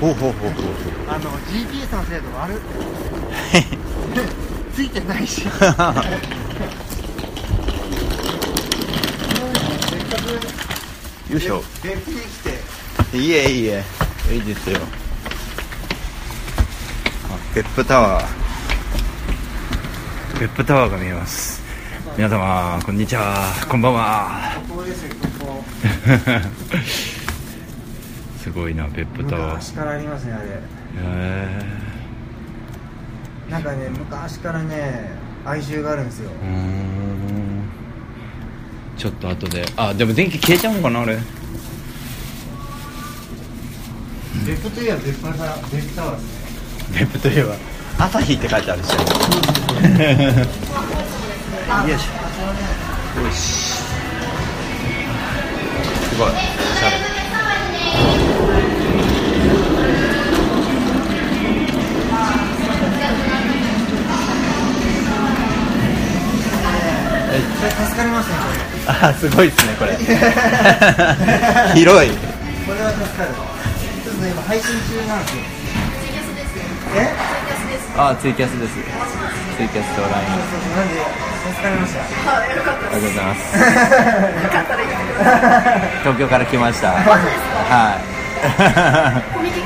ほうほうほうほうあの GPS の精度悪っ。ついてないし。せっかくよいしょ。別府に来て。いいえいいえ。いいですよ。あ別府タワー。別府タワーが見えます。皆様こんにちは。こんばんは。ここですよここ。す ごいな別府タワー。昔からありますねあれ。へなんかね昔からね哀愁があるんですよ。えうん。ちょっと後で。あでも電気消えちゃうのかなあれ。別府といえば別府タワー別府タワーですね別府といえば朝日って書いてあるし。よいしょよしすごい。おしゃれそれ助かりますねあすごいですねこれ。広い。これこれは助かる。ちょっとね今配信中なんですよ。え？あツイキャスです。ツイキャスと LINE そうそうそうなんで助かりました。ありがとうございます。東京から来ました。はい。コミケ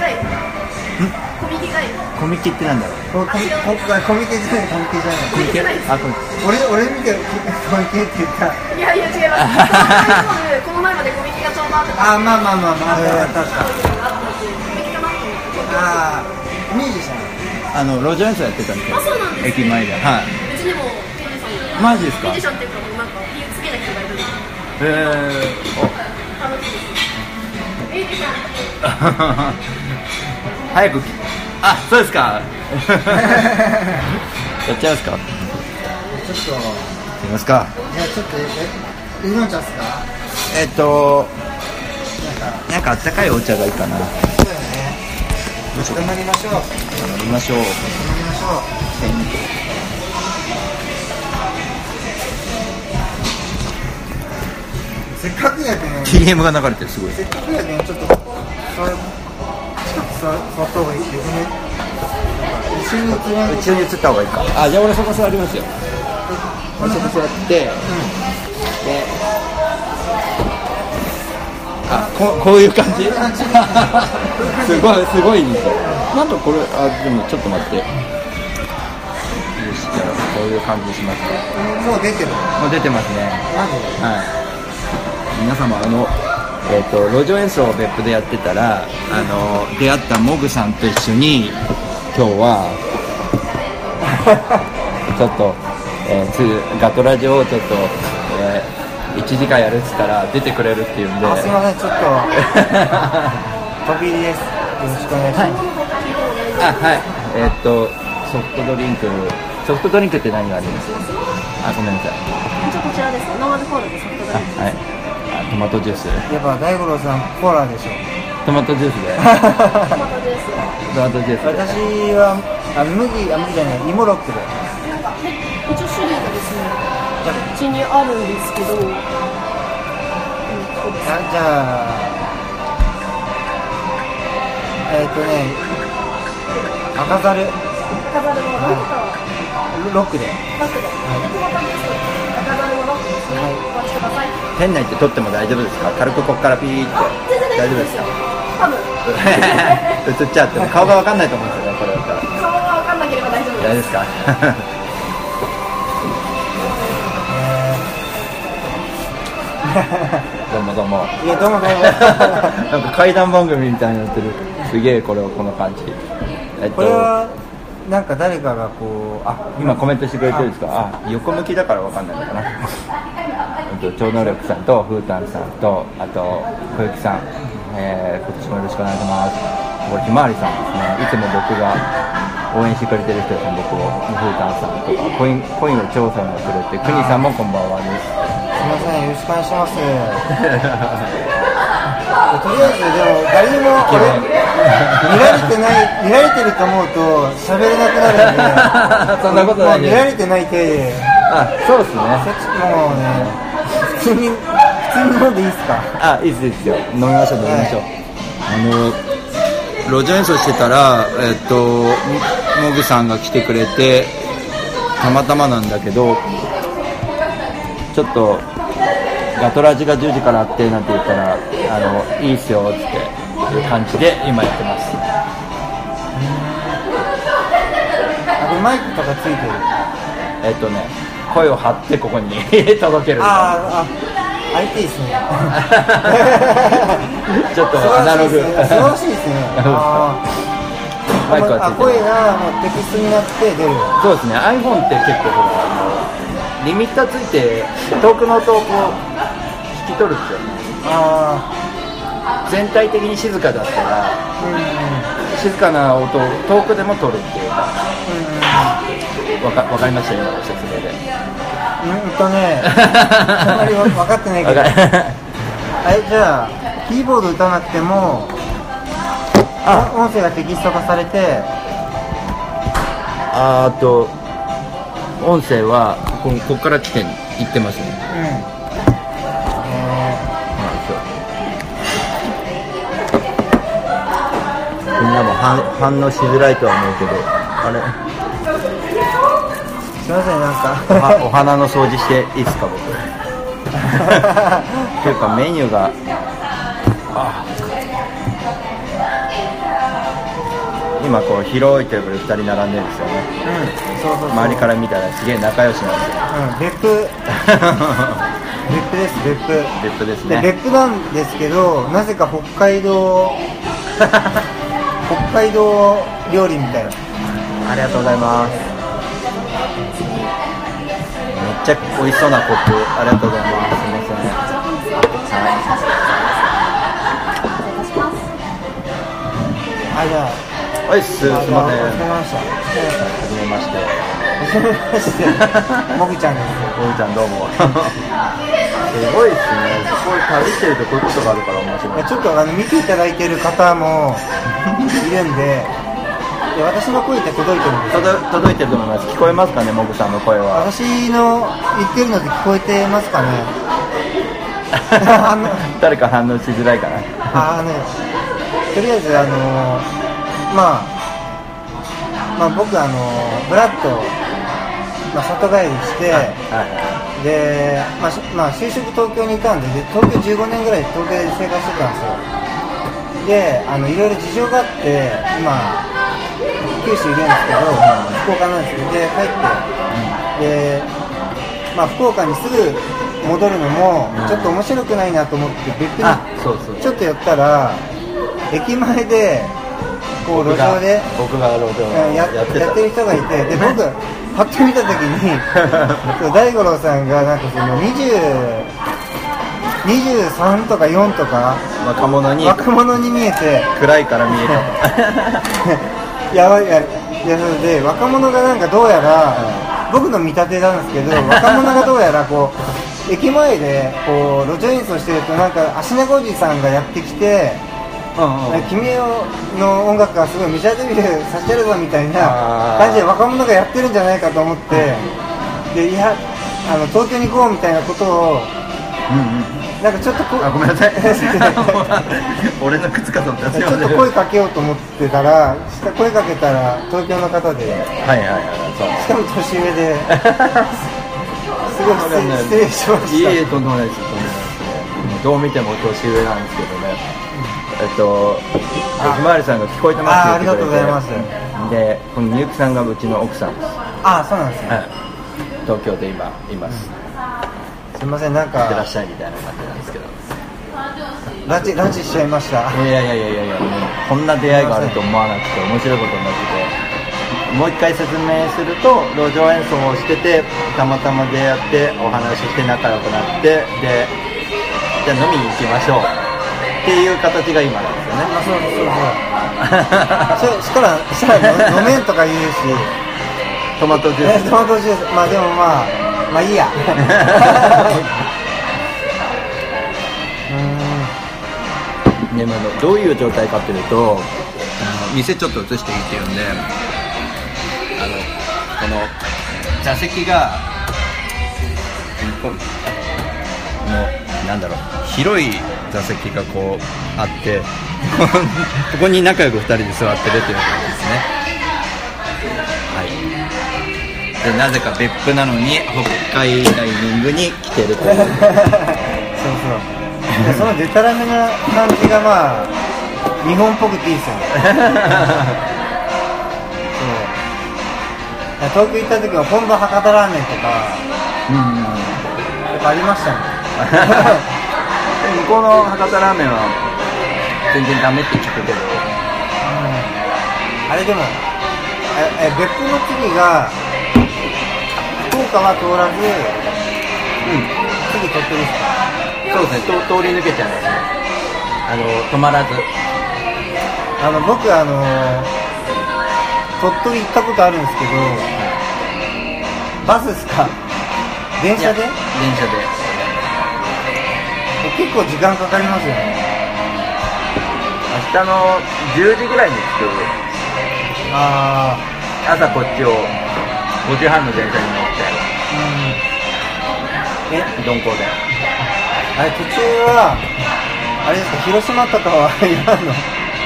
コミケってなんだろう？こコミココミケじゃないコミケ？じゃないコミケ。あコミ俺俺見てコミケって言った。ドいやいや違います。この前までコミケがちょうどあってあまあまあまあまああったあったあったあった。しコミケかなと思ってあーミュージシャン。あの路上演奏やってたんですよ。あそうなんですね駅前で。はい。別にもミュージシャンマジですか？ミュージシャンっていうかもうなんか好きな人がいるんでへえ楽しいで。すミュージシャン早くあそうですか。やっちゃいますか。やちょっと。りますか。いやちょっとえウーロン茶っすか？えっとなんかなんかあったかいお茶がいいかな。そうよね。頑張りましょう。頑飲みましょう。張りましょう。せっかくやけん。TM が流れてるすごい。せっかくやけんちょっと座座った方がいいっていうね。なんか一緒に移った方がいいか。あじゃあ俺そこ座りますよ。そこ座って、であここういう感じ？すごいすごいですよなんかこれあでもちょっと待って。よしじゃあこういう感じにしますか。もう出てる。もう出てますね。はい。皆様あのえっ、と路上演奏を別府でやってたらあの出会ったモグさんと一緒に今日は ちょっと、えーつガトラジオをちょっと、え1時間やるっつったら出てくれるっていうんで。あすいませんちょっと 飛び入りです。よろしくお願いします、あはい。えっ、とソフトドリンクソフトドリンクって何があります？あごめんなさい。じゃあこちらです。ノーマルコールでソフトドリンクあはい。あトマトジュース。やっぱ大五郎さんコーラでしょ。トマトジュースで。トマトジュース。トマトジュースで。私はあ麦あ麦じゃない芋ロックで。なんか一応種類がですねうちにあるんですけど、あじゃあ。えっ、とね赤ざる飾るものロックで。バッグで、トマトジュースと飾るものお待ちください。店内って取っても大丈夫ですか？軽くここからピーって。大丈夫ですか？多分。映っちゃっても。顔が分かんないと思うんですよねこれだったら。顔が分かんなければ大丈夫大丈夫でですすか？どうもどうも。いやどうもどうも。なんか怪談番組みたいになってる。すげえこれはこの感じ。えっと。これはなんか誰かがこうあ今コメントしてくれてるんですか？あ横向きだから分かんないのかなと超能力さんとふーたんさんとあと小雪さん、えー今年もよろしくお願いしますこれひまわりさんですねいつも僕が応援してくれてる人ですね僕をふーたんさんとかコインコインを調査にくれてくにさんもこんばんはですすみませんよろしくお願いしますとりあえずでも誰にも俺見られてない見られてると思うと喋れなくなるんでそんなことない見られてない体であそうですねもうね通に普通に飲んでいいですか？あいいですいいですよ。飲みましょう飲みましょう、あの路上演奏してたら、えっと、モモグさんが来てくれてたまたまなんだけどちょっとガトラジが10時からあってなんて言ったらあのいいっすよっつっていう感じで今やってます。あこれマイクとかついてる。えっとね声を張ってここに 届けるあーあ IT ですね。ちょっとアナログ。素晴らしいですね。マイクはついて声がもうテキストになって出る。そうですね。iPhone って結構ほらリミッターついて遠くの音をこう引き取るんですよ。あ全体的に静かだったらあうん静かな音を遠くでも取るっていうか。うわかわかりました今の説明で。んうんうんとねあんまりわ分かってないけど。わかあれじゃあキーボード打たなくてもあ。音声がテキスト化されてああと音声はこここから来て言ってますね。うん。えみんなも反反応しづらいとは思うけどあれ？ませんなんか。お花の掃除していいですか僕。っていうかメニューが。あ今こう広いテーブル2人並んでるんですよね。うんそうそうそう。周りから見たらすげえ仲良しなんですよ。うん 別府。別府です別府。別府ですでね別府なんですけどなぜか北海道。北海道料理みたいな。ありがとうございますちゃ美味しそうなコップ。ありがとうございます。すみませんあじゃあはいっすすみません。あはめましてはじめましてもぐちゃんです。おうちゃん。どうもすごいっすね。これ旅してるとこういうことがあるから面白いちょっとあの見ていただいてる方もいるんで 私の声って届いてるんですよ。届届いてると思います。聞こえますかねモグさんの声は。私の言ってるのって聞こえてますかね。誰か反応しづらいかな。ああのとりあえずあのまあまあ僕あのブラッと、まあ、里帰りして、はい。で、まあしまあ、就職東京にいたんでで東京15年ぐらい東京で生活してたんですよ。であのいろいろ事情があって今九州いるんですけど、福岡なんですけどで帰って、でまあ、福岡にすぐ戻るのもうんちょっと面白くないなと思って別にあそうそう。ちょっと寄ったら駅前でこう路上で僕が路上うんややってた。やってる人がいてで僕 パッと見た時にそう大五郎さんがなんかその20 23とか4とか若者に若者に見えて暗いから見え やばいやい。やそれで若者がなんかどうやら、僕の見立てなんですけど 若者がどうやらこう駅前でこう路上演奏してるとなんか足長おじさんがやってきてたうんうん。君の音楽がすごいメジャーデビューさせてるぞみたいな感じで若者がやってるんじゃないかと思ってでいやあの東京に行こうみたいなことをなんかちょっとこあごめんなさい。俺の靴かと思った。ちょっと声かけようと思ってたら下声かけたら東京の方ではいはいはい。しかも年上で すごい失礼しまいした。えいえとんでもないです。どう見ても年上なんですけどね。えっとあ。ひまわりさんが聞こえてますあありがとうございます。でこのみゆきさんがうちの奥さんです、あそうなんですね、はい、東京で今います、すいませんなんいってらっかしゃいみたいな感じなんですけど。ラジラジしちゃいました。いやいやいやいやいやもうこんな出会いがあると思わなくて面白いことになってて。もう一回説明すると路上演奏をしててたまたま出会ってお話しして仲良くなってでじゃあ飲みに行きましょう。っていう形が今なんですよね。あそうそうそう。ししたらしたら飲飲めんとか言うし。トマトジュえース。トマトジュース。まあでもまあまあいいや。うでもどういう状態かっていうと店ちょっと映していいっていうんであのこの座席がこのなんだろう広い座席がこうあってここに仲良く2人で座ってるっていう感じですね。でなぜか別府なのに北海ダイニングに来てるという。そうそう。でそのデタラメな感じがまあ日本っぽくていいですよ。ねそう。東京行った時は本場博多ラーメンとかうんうんうん。やっぱありましたね。向こうの博多ラーメンは全然ダメって聞くけど。あれでもええ別府の次が福岡は通らずうん。次鳥取です。かそうですね。と通り抜けちゃいますね。あの止まらず。あの僕あの鳥取行ったことあるんですけどバスですか？電車で？電車で。結構時間かかりますよね。明日の10時ぐらいに着くあ朝こっちを5時半の電車にえて鈍行で。あれ途中はあれですか広島とかはいらんの？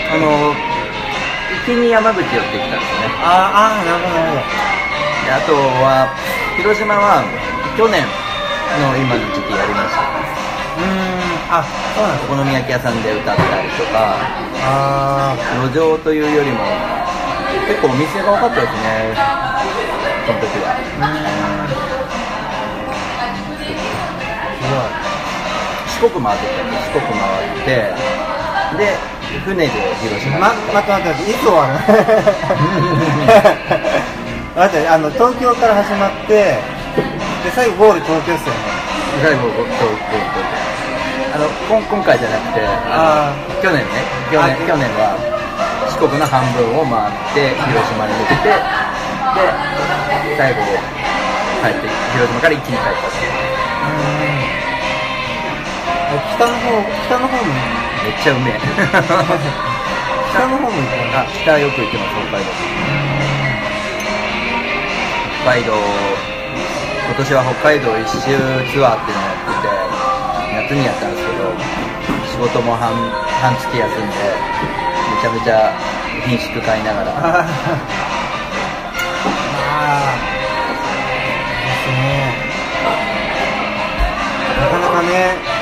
あの行きに山口寄ってきたんですね。あーあーなるほどなるほであとは広島は去年の今の時期やりました。どうーんあそうなんです。お好み焼き屋さんで歌ったりとかあ路上というよりも結構お店が多かったですねその時は。あうーん四国回ってたんで四国回ってで船で広島。にま、待って待って待って、いつ終わる 待って、あの、東京から始まって、で、最後ゴール東京っすよね。最後こうこうこうこうあの今今回じゃなくてあの去年ね。去年あ去年は四国の半分を回って広島に向けてで最後帰って広島から一気に帰ったっていう。北の方、北の方も、めっちゃうめえ。北の方も行くあ北よく行ってます北海道。北海道今年は北海道一周ツアーっていうのをやってて夏にやったんですけど仕事も半半月休んでめちゃめちゃ品種買いながら。ああですね。なかなかね、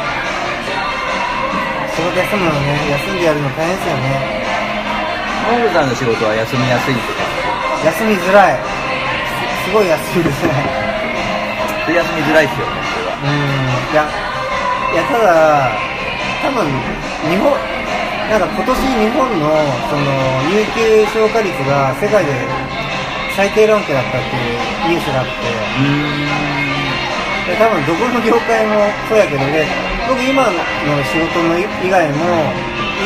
仕事休むのね、休んでやるの大変ですよね。モンゴさんの仕事は休みやすいとか？休みづらい。すすごい休みづらい。休みづらいですよねそれは。うん。いや、いやただ、多分日本、なんか今年日本のその有給消化率が世界で最低ランクだったっていうニュースがあって、で多分どこの業界もそうやけどで僕今の仕事の以外も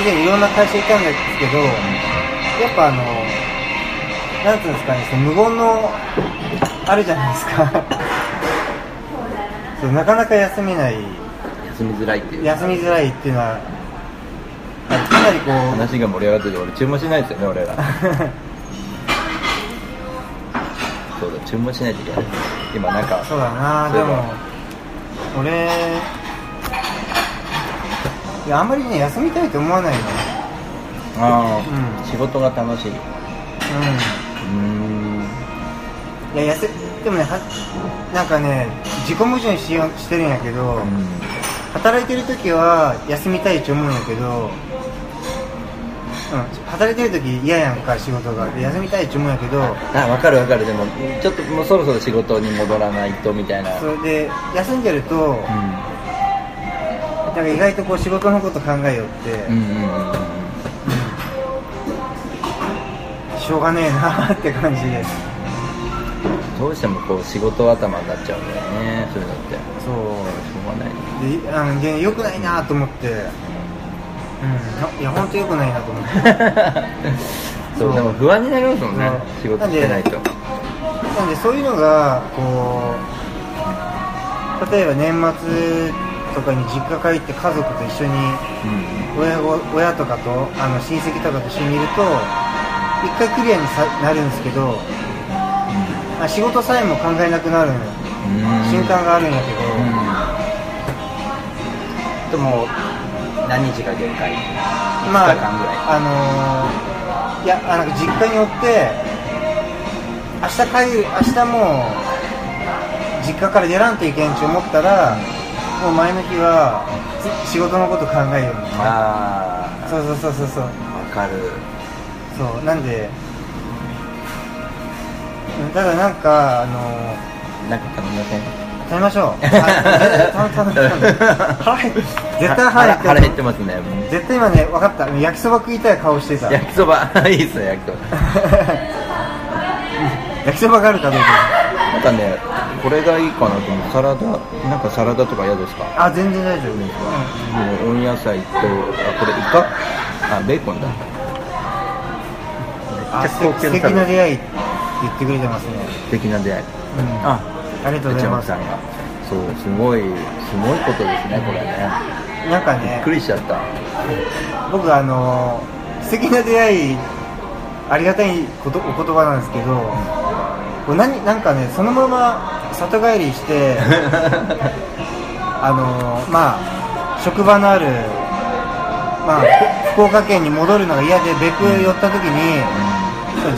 以前いろんな会社行ったんですけどやっぱあのなんていうんですかねその無言のあるじゃないですか。そうなかなか休めない。休みづらいっていう。休みづらいっていうのはかなりこう話が盛り上がってて俺注文しないですよね俺ら。そうだ注文しないといけない。今なんかそうだなでも俺いやあんまりね休みたいと思わないの。ああ、うん。仕事が楽しい。うん。うーん。いや、やせ、でもね、は、なんかね、自己矛盾しようしてるんやけど、働いてる時は休みたいって思うんやけど、うん、働いてる時嫌やんか、仕事が。で休みたいって思うんやけど、あ分かる分かる。でもちょっともうそろそろ仕事に戻らないとみたいな。それで、休んでると、なんか意外とこう仕事のこと考えよって、うんうんうん。うんうんしょうがねえなって感じで。す。どうしてもこう仕事頭になっちゃうんだよねそういうのって。そう。しょうがない。であので良くないなと思って、うん、いや本当良くないなと思って。そうでも不安になりますもんねそう。仕事してないと。なんでそういうのがこう例えば年末とかに実家帰って家族と一緒にうん。親ご親とかとあの親戚とかと一緒にいると一回クリアにさなるんですけどあ仕事さえも考えなくなるうん。瞬間があるんやけど、でも何日が限界？まあ5日間ぐらい？あのーいやあなんか実家によって明日帰る明日もう実家から出らんといけんち思ったらもう前の日はつ仕事のこと考えるようにああそうそうそうそうそう。わかる。そうなんでうんただなんかあのーなんか頼みません？食べましょう。あたたた腹減って絶対腹腹減ってますね絶対今ね分かった。焼きそば食いたい顔してた。焼きそば。いいっすね焼きそば。焼きそばがあるかどうかなんかねこれがいいかなと思う。サラダなんかサラダとか嫌ですか？あ全然大丈夫です。もう温野菜とあこれイカ？あベーコンだ。素敵な出会い言ってくれてますね。素敵な出会い。うん。あ。ありがとうございます。そうすごいすごいことですねこれね。びっなんかねくりしちゃった。僕あの素敵な出会いありがたいことお言葉なんですけどこう何なんかねそのまま里帰りして あのまあ職場のあるまあふ福岡県に戻るのが嫌で別府寄った時に、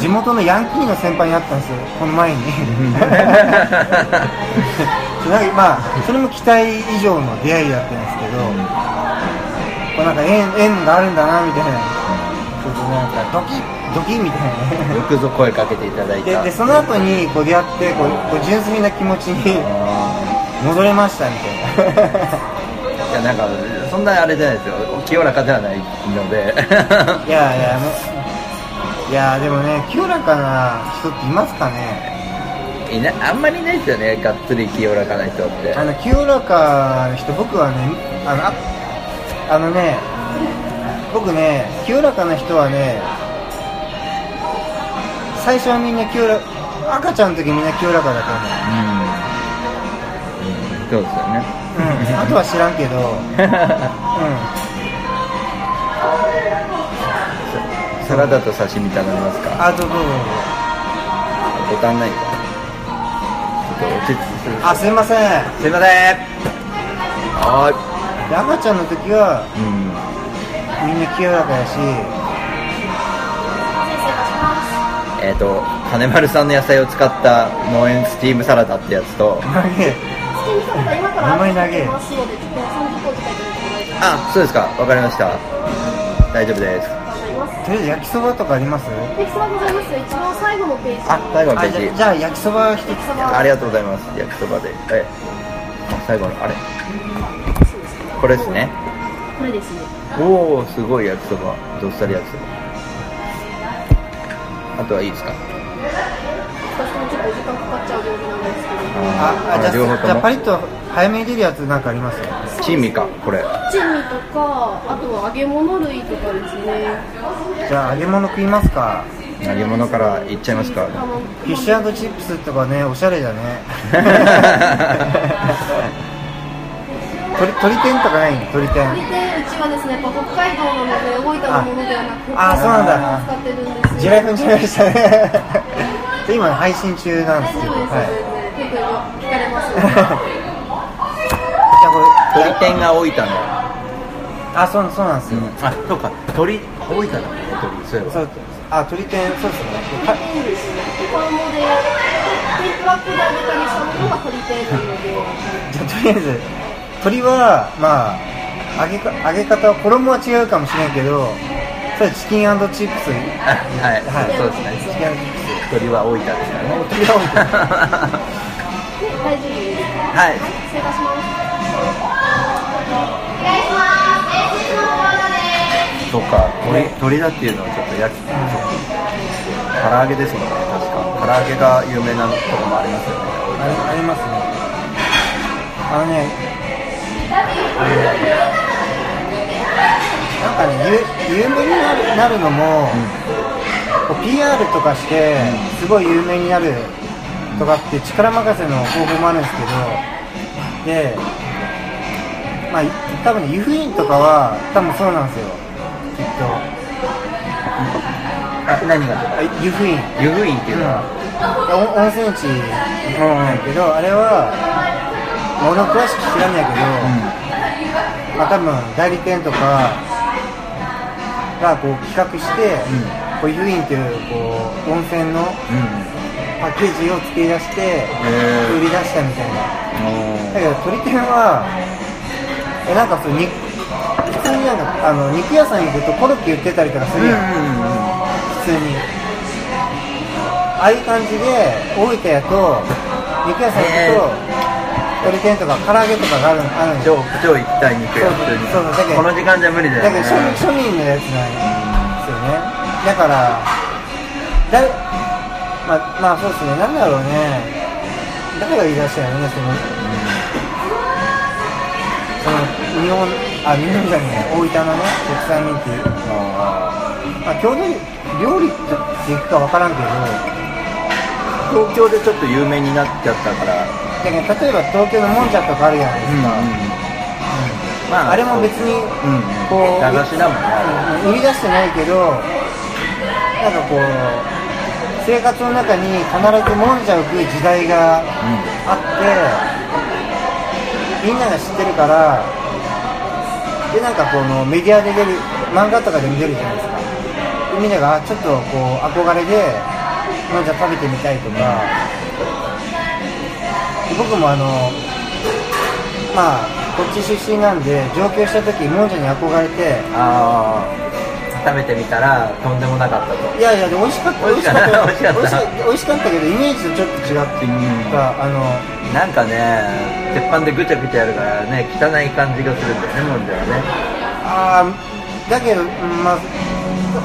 地元のヤンキーの先輩に会ったんですよこの前に。まあそれも期待以上の出会いだったんですけど、こうなんか縁縁があるんだなみたいな、ちょっとなんかドキッドキッみたいなよくぞ声かけていただいた。ででその後にこう出会ってこうこう純粋な気持ちにあ戻れましたみたいな。ー いやなんかそんなあれじゃないですよ。清らかではないので。いやいやいやでもね清らかな人っていますかね。いなあんまりいないですよね。がっつり清らかな人って。あの清らかな人僕はねあのああのね僕ね清らかな人はね最初はみんな清ら赤ちゃんの時みんな清らかだと思ううん、うん、そうですよね。うん、あとは知らんけど、うん、サラダと刺身頼みますか？あどうぞどうぞ。ボタンないか？ちょっと落ち着くあすいません。すいません。はで赤ちゃんの時はうん。みんな清らかやしえっ、ー、と金丸さんの野菜を使った農園スチームサラダってやつと投げ。今から名前投げ。ますので、ちょっと30分時間いただいてもらいます。あそうですか。わかりました。大丈夫です。とりあえず焼きそばとかあります？焼きそばございます。一番最後のページ。あ最後のペあじゃージじゃあ焼きそば一つ。焼きそばありがとうございます。焼きそばで。えあ最後のあれ？これですね。これですね。おおすごい焼きそば。どっさり焼きそばあとはいいですか？私もちょっと時間かかっちゃう料理なんですけど。ああじゃあ両方とも？じゃあパリッと早めに出るやつなんかあります？チーミかこれ。チンミとか、あとは揚げ物類とかですね。じゃあ揚げ物食いますか？揚げ物からいっちゃいますか。あの、フィッシュチップスとかねおしゃれだね 鳥鳥天とかない鳥天鶏天うちはですね、やっぱ北海道なので、大分のものではなく、ああそうなんだ使ってるんですよ。地雷踏んじゃいましたねで 今配信中なんですけど大丈夫です、はい。結構聞かれます。じ ゃあこれ鳥天が大分のあそうそうなんですよ、あそうか鳥大分だね鳥そういえばそうあ鳥天そうですよねですね。衣で、天ぷら粉で揚げたりしたものが鶏天なので。じゃあとりあえず鳥はまあ揚げか揚げ方は衣は違うかもしれんけどそれチキンチップス。あ はい、はい。そうですね。チキンチップ鳥は大分ですからね。ス鳥は多い大丈夫ですかはい。失礼いたします。そうか。鳥鳥だっていうのはちょっと焼き唐揚げですもんね。確か。唐揚げが有名なところもありますよね。ありますね。あのねなんかね有有名になるなるのも、こう PR とかしてすごい有名になるとかって力任せの方法もあるんですけどでまあ多分ね湯布院とかは多分そうなんですよ。きっと。あ何が？あ湯布院湯布院っていうのは、温温泉地なんやけど、あれは、まあ俺は詳しく知らないけど、まあ多分代理店とかがこう企画して、こう湯院っていうこう温泉のうん。パッケージを作り出してー。売り出したみたいな。おだけど鳥天はえなんかそう肉普通になんかあの肉屋さんに行くとコロッケ売ってたりとかするやん、普通に。ああいう感じで大分やと肉屋さん行くと、鳥天とか唐揚げとかがあるあるんで超超行きたい肉や普通にそうそうだけどこの時間じゃ無理だよね。だけど庶庶民のやつなんですよね。だからだまあまあそうですね。なんだろうね。誰が言い出したよねそのその日本あ日本じゃねえ大分のね国際人気あまあ郷土料理っていくか分からんけど。ー東京でちょっと有名になっちゃったからだけど例えば東京のもんじゃとかあるじゃないですか、まあれも別にうんこう駄菓子だもんね。うん売り出してないけどなんかこう生活の中に必ずもんじゃを食う時代があってみんなが知ってるからでなんかこのメディアで出る漫画とかでも出るじゃないですか。でみんながあちょっとこう憧れでもんじゃ食べてみたいとかで僕もあのまあこっち出身なんで上京した時もんじゃに憧れてああ食べてみたらとんでもなかったと。いやいやで美味しかった美味しかった。よ。美味しかった。美味しかったけどイメージとちょっと違ってうん。たあのなんかね鉄板でぐちゃぐちゃやるからね汚い感じがするんだよねもんじゃはね。あーだけど、うんまあ、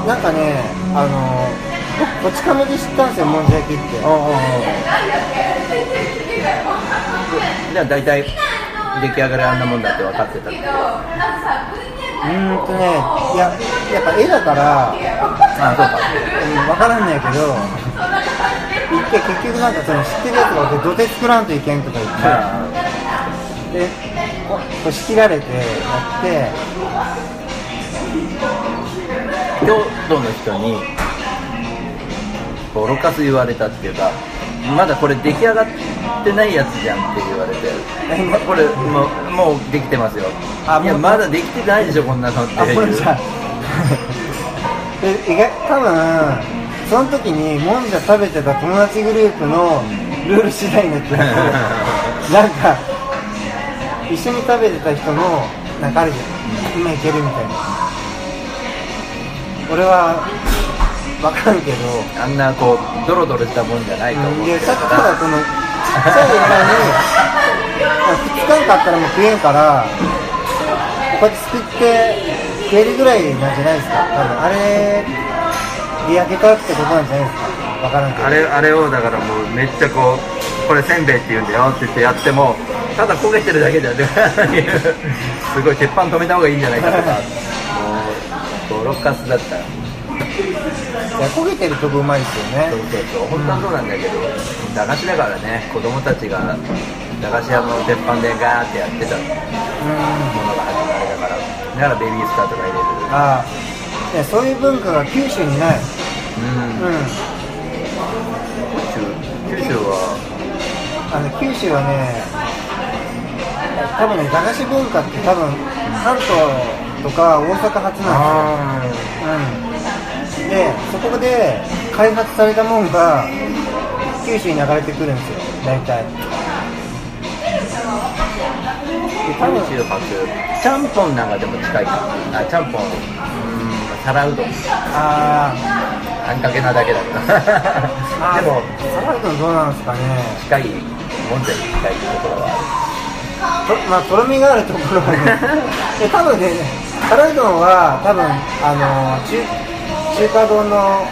なんかねあの僕こち亀で知ったんですよもんじゃ焼きって。おうおうおうじゃあ大体出来上がりあんなもんだって分かってた。っていうんとねいややっぱ絵だから、あそうか。うん、分からんないけど行って結局なんかその知ってるやつが土手作らんといけんとか言って、までここう仕切られてやってあ京都の人にボロカス言われたっていうかまだこれ出来上がってないやつじゃんって言われて。これもうもうできてますよ。いやあもうまだできてないでしょこんなのってあこれじゃで意外多分その時にもんじゃ食べてた友達グループのルール次第になってる。なんか一緒に食べてた人のなんかあるじゃん今いけるみたいな。俺は分からんけど。あんなこうドロドロしたもんじゃないと思うでけどさっきからこのにくっつかったらもう食えんからこうやってすくって食えるぐらいなんじゃないですか。多分あれで焼けたってことなんじゃないですか。分からんけど。あれあれをだからもうめっちゃこうこれせんべいって言うんだよって言ってやってもただ焦げてるだけじゃねすごい鉄板止めた方がいいんじゃないかとか。もうボロカスだったら。いや焦げてるとこうまいですよね。そうそうそう。本当はそうなんだけど駄菓子だからね。子供たちが駄菓子屋の鉄板でガーってやってた。もうん。のが始まりだから。だからベビースターとか入れる。ああ。そういう文化が九州にない。うん。うん。九州九州は？あの九州はね多分ね駄菓子文化って多分関東とか大阪発なんですよ。うん、でそこで開発されたもんが九州に流れてくるんですよ大体。九州発ちゃんぽんなんかでも近いか。あちゃんぽん。うん皿うどん。ああんかけなだけだけどーあー。でもサラダどうなんですかね。近いもんじゃに近いところは。とまあとろみがあるところはね。で多分ね皿うどんは多分あの中中華丼の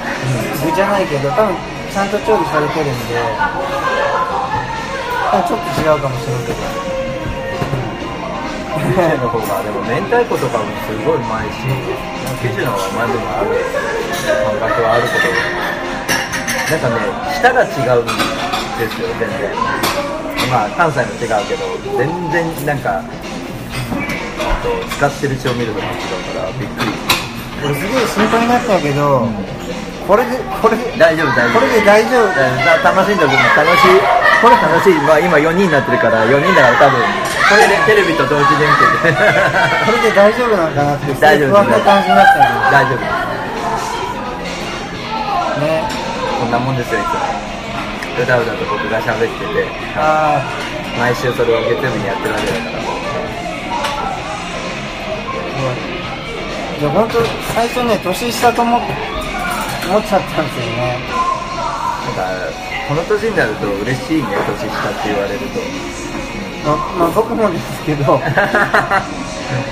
具じゃないけど多分ちゃんと調理されてるんでちょっと違うかもしれんけど。九州の方がでも明太子とかもすごいうまいし九州の方がうまい部分ある。感覚はあるけど。なんかね舌が違うんですよ全然。まあ関西も違うけど全然なんか使ってる調味料とかも違うからびっくり。俺すげえ心配になったけど、これでこれで大丈夫大丈夫。これで大丈夫。だ楽しんだ楽しい。これ楽しい。まあ今4人になってるから4人だから多分これでテレビと同時で見ててこれで大丈夫なのかなって 大丈夫い不安な感じになったん大丈夫。でね。こんなもんですよいつも。うだうだと僕が喋ってて。あ毎週それを月曜日にやってるわけだからや本当最初ね年下と思っ思っちゃったんですよね。なんかこの年になると嬉しいね年下って言われると。ままあ僕もですけど。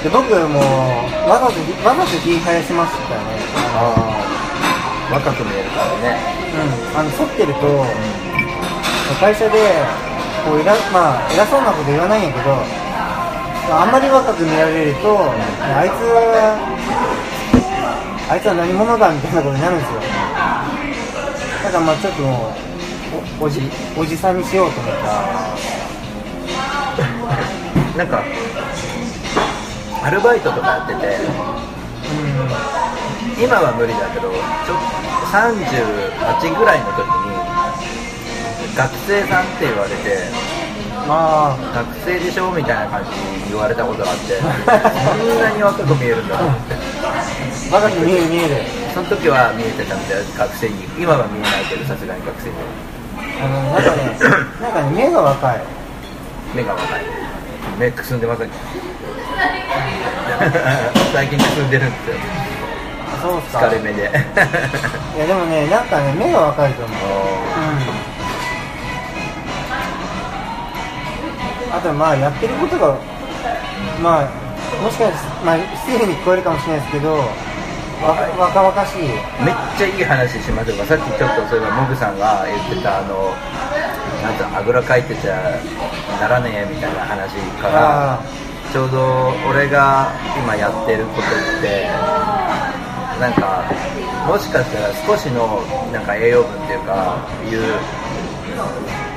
で 僕もわざとわざと気生やしましたよね。ああ若く見えるからね。うん。あの反ってると会社でこう偉,、まあ、偉そうなこと言わないんやけどあんまり若く見られるとあいつはあいつは何者だみたいなことになるんですよ。だからまあちょっともうおおじおじさんにしようと思った。なんかアルバイトとかやってて今は無理だけどちょ38ぐらいの時に学生さんって言われてまあ学生でしょ？みたいな感じに言われたことがあって。そんなに若く見えるんだ。と思って若く見える見えるその時は見えてたみたい学生に。今は見えないけどさすがに学生に。はあのなんかね なんかね目が若い。目が若い。目くすんでません 最近くすんでるんですよ。そうっすか。疲れ目で。いやでもねなんかね目が若いと思うあとはまあやってることがまあもしかして、まあ、失礼に聞こえるかもしれないですけどわ若々しい。めっちゃいい話しましょうかさっきちょっとそういえばモグさんが言ってたあのなんとあぐらかいてちゃならねえみたいな話からあ。ちょうど俺が今やってることってなんかもしかしたら少しのなんか栄養分っていうかいう、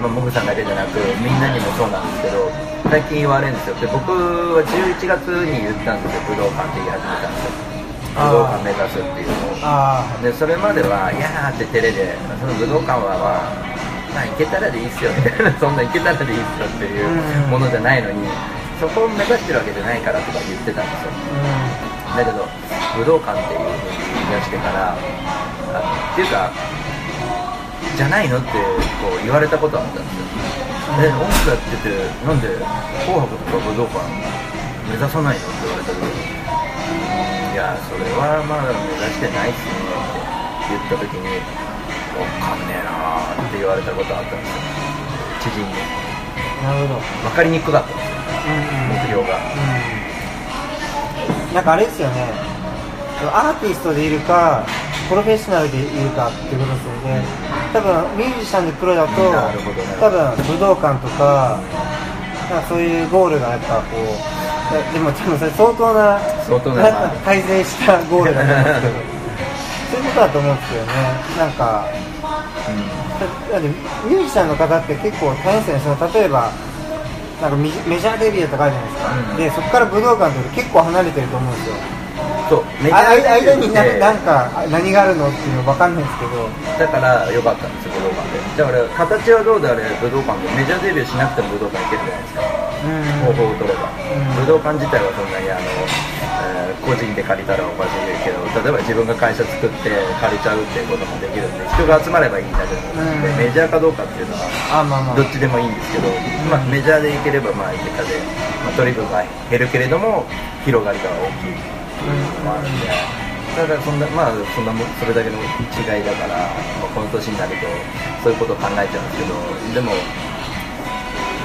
まあ、モグさんだけじゃなくみんなにもそうなんですけど最近言われるんですよ。で僕は11月に言ったんですよ武道館って言い始めたんで。すよ武道館目指すっていうのを。あでそれまでは「いやー」って照れでまあその武道館はまあまあ行けたらでいいっすよみたいな。そんな行けたらでいいっすよっていううん。ものじゃないのにそこを目指してるわけじゃないからとか言ってたんですよ。あだけど武道館っていうふうに言い出してからあっていうかじゃないのってこう言われたことあったんですよ。え音楽やっててなんで「紅白」とか武道館目指さないのって言われた時にいやそれはまだ目指してないっすねって言った時にわかんねえなーって言われたことあったんですよ。知人に。あなるほど分かりにくかったんですよ。うんうん目標が。なんかあれですよね。アーティストでいるかプロフェッショナルでいるかっていうことですよね多分ミュージシャンでプロだと多分武道館とかなんかそういうゴールがやっぱこうででも多分それ相当な相当ななんか改善したゴールだと思うんですけど。そういうことだと思うんですけどね。なんかだだってミュージシャンの方って結構大変ですよねその例えばなんかメジャーデビューとかあるじゃないですか、うんでそこから武道館って結構離れてると思うんですよそう。メジあャーデビュー間になってなんか何があるのっていうの分かんないんですけど。だから良かった。んですよ武道館でだから形はどうであれ武道館で？メジャーデビューしなくても武道館行けるじゃないですか。うん。方法を取れば、ん。武道館自体はそんなにあの、えー個人で借りたらおかしいけど例えば自分が会社作って借りちゃうっていうこともできるんで人が集まればいいだけなんで、うん。メジャーかどうかっていうのはあまあまあ。どっちでもいいんですけど、まあ、メジャーでいければまあいけたで、まあ、取り分が減るけれども広がりが大きい。のもあるん。で。だからそん。なまあそん。なもそれだけの違いだから、まあ、この年になるとそういうことを考えちゃうん。ですけどでも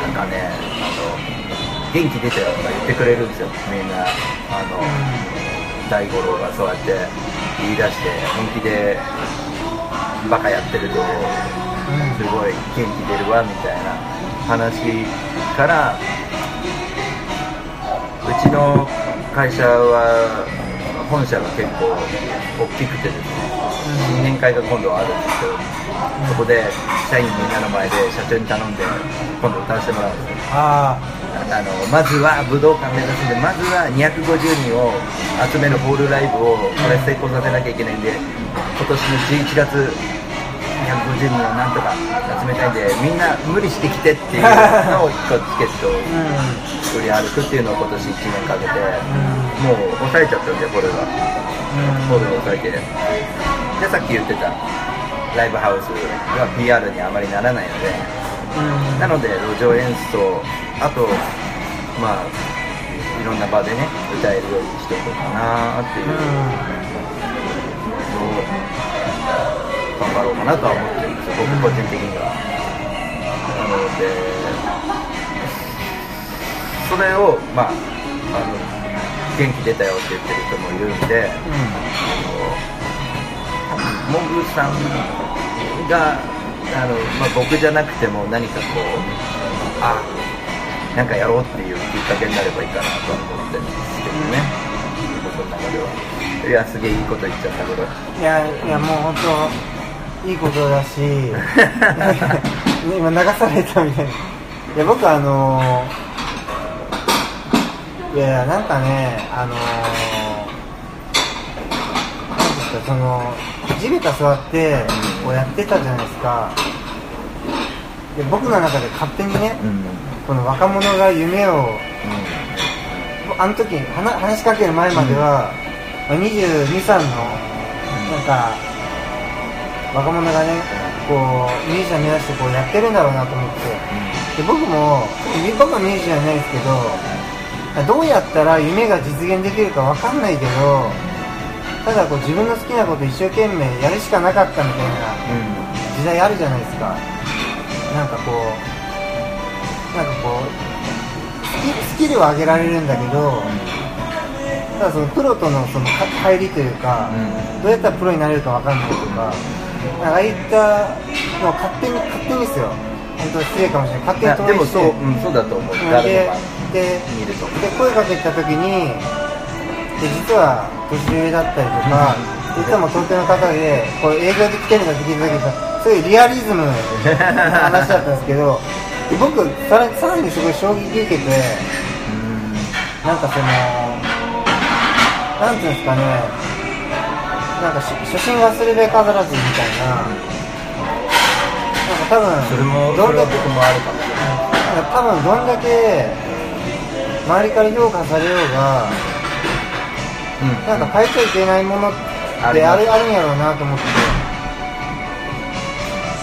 なん。かねあの元気出てるとか言ってくれるん。ですよみん。なあの、大五郎がそうやって言い出して本気でバカやってるとすごい元気出るわみたいな話からうちの会社は本社が結構大きくてですね新年会が今度あるんですけどそこで社員みん。なの前で社長に頼んで今度歌わせてもらうん。ですあのまずは武道館目指すんでまずは250人を集めるホー。ルライブをこれ成功させなきゃいけないんで今年の11月250人をなんとか集めたいんでみんな無理してきてっていうのをチケットを売り歩くっていうのを今年1年かけて、もう抑えちゃったんでこれが。ホールを抑えて。でさっき言ってたライブハウスが PR にあまりならないのでなので路上演奏あとまあいろんな場でね歌えるようにしておこうかなっていう頑張ろうかなとは思ってるんですよ僕個人的には。なのでそれをまああの元気出たよって言ってる人もいるんで、モグさんがあの、まあ、僕じゃなくても何かこうあなんかやろうっていうきっかけになればいいかなとは思ってるんですけどね。僕の中では。いやすげえいいこと言っちゃったけど。いやいやもう本当いいことだし 今流されたみたいな。いや僕あのいやいやなんかねあのなんですかその地べた座ってこうやってたじゃないですか。で僕の中で勝手にね、うん。この若者が夢をあの時話話しかける前までは、まあ22、3のなんか若者がねこうミュージシャン目指してこうやってるんだろうなと思って。で僕も僕はミュージシャンじゃないですけどどうやったら夢が実現できるかわかんないけどただこう自分の好きなこと一生懸命やるしかなかったみたいな時代あるじゃないですか。なんかこうなんかこうスキルは上げられるんだけどただそのプロとのそのか入りというか、うん。どうやったらプロになれるかわかんないとかああいったのを勝手に勝手にですよ。本当失礼かもしれない。勝手にいやでもそう、投影してうん、そうだと思う。うん誰でで見るとで声かけた時にで実は年上だったりとか、実はもう東京の方でこう営業で来てるんだって聞いた時にそういうリアリズムの話だったんですけどで僕さらさらにすごい衝撃受けてうん。なんかそのなんていうんですかねなんかし初心忘れべ飾らずみたいな。なんか多分それもどんだけ僕もあるかも。なんか多分どんだけ周りから評価されようがうん。なんか変えちゃいけないものってあるあるんやろうなと思って。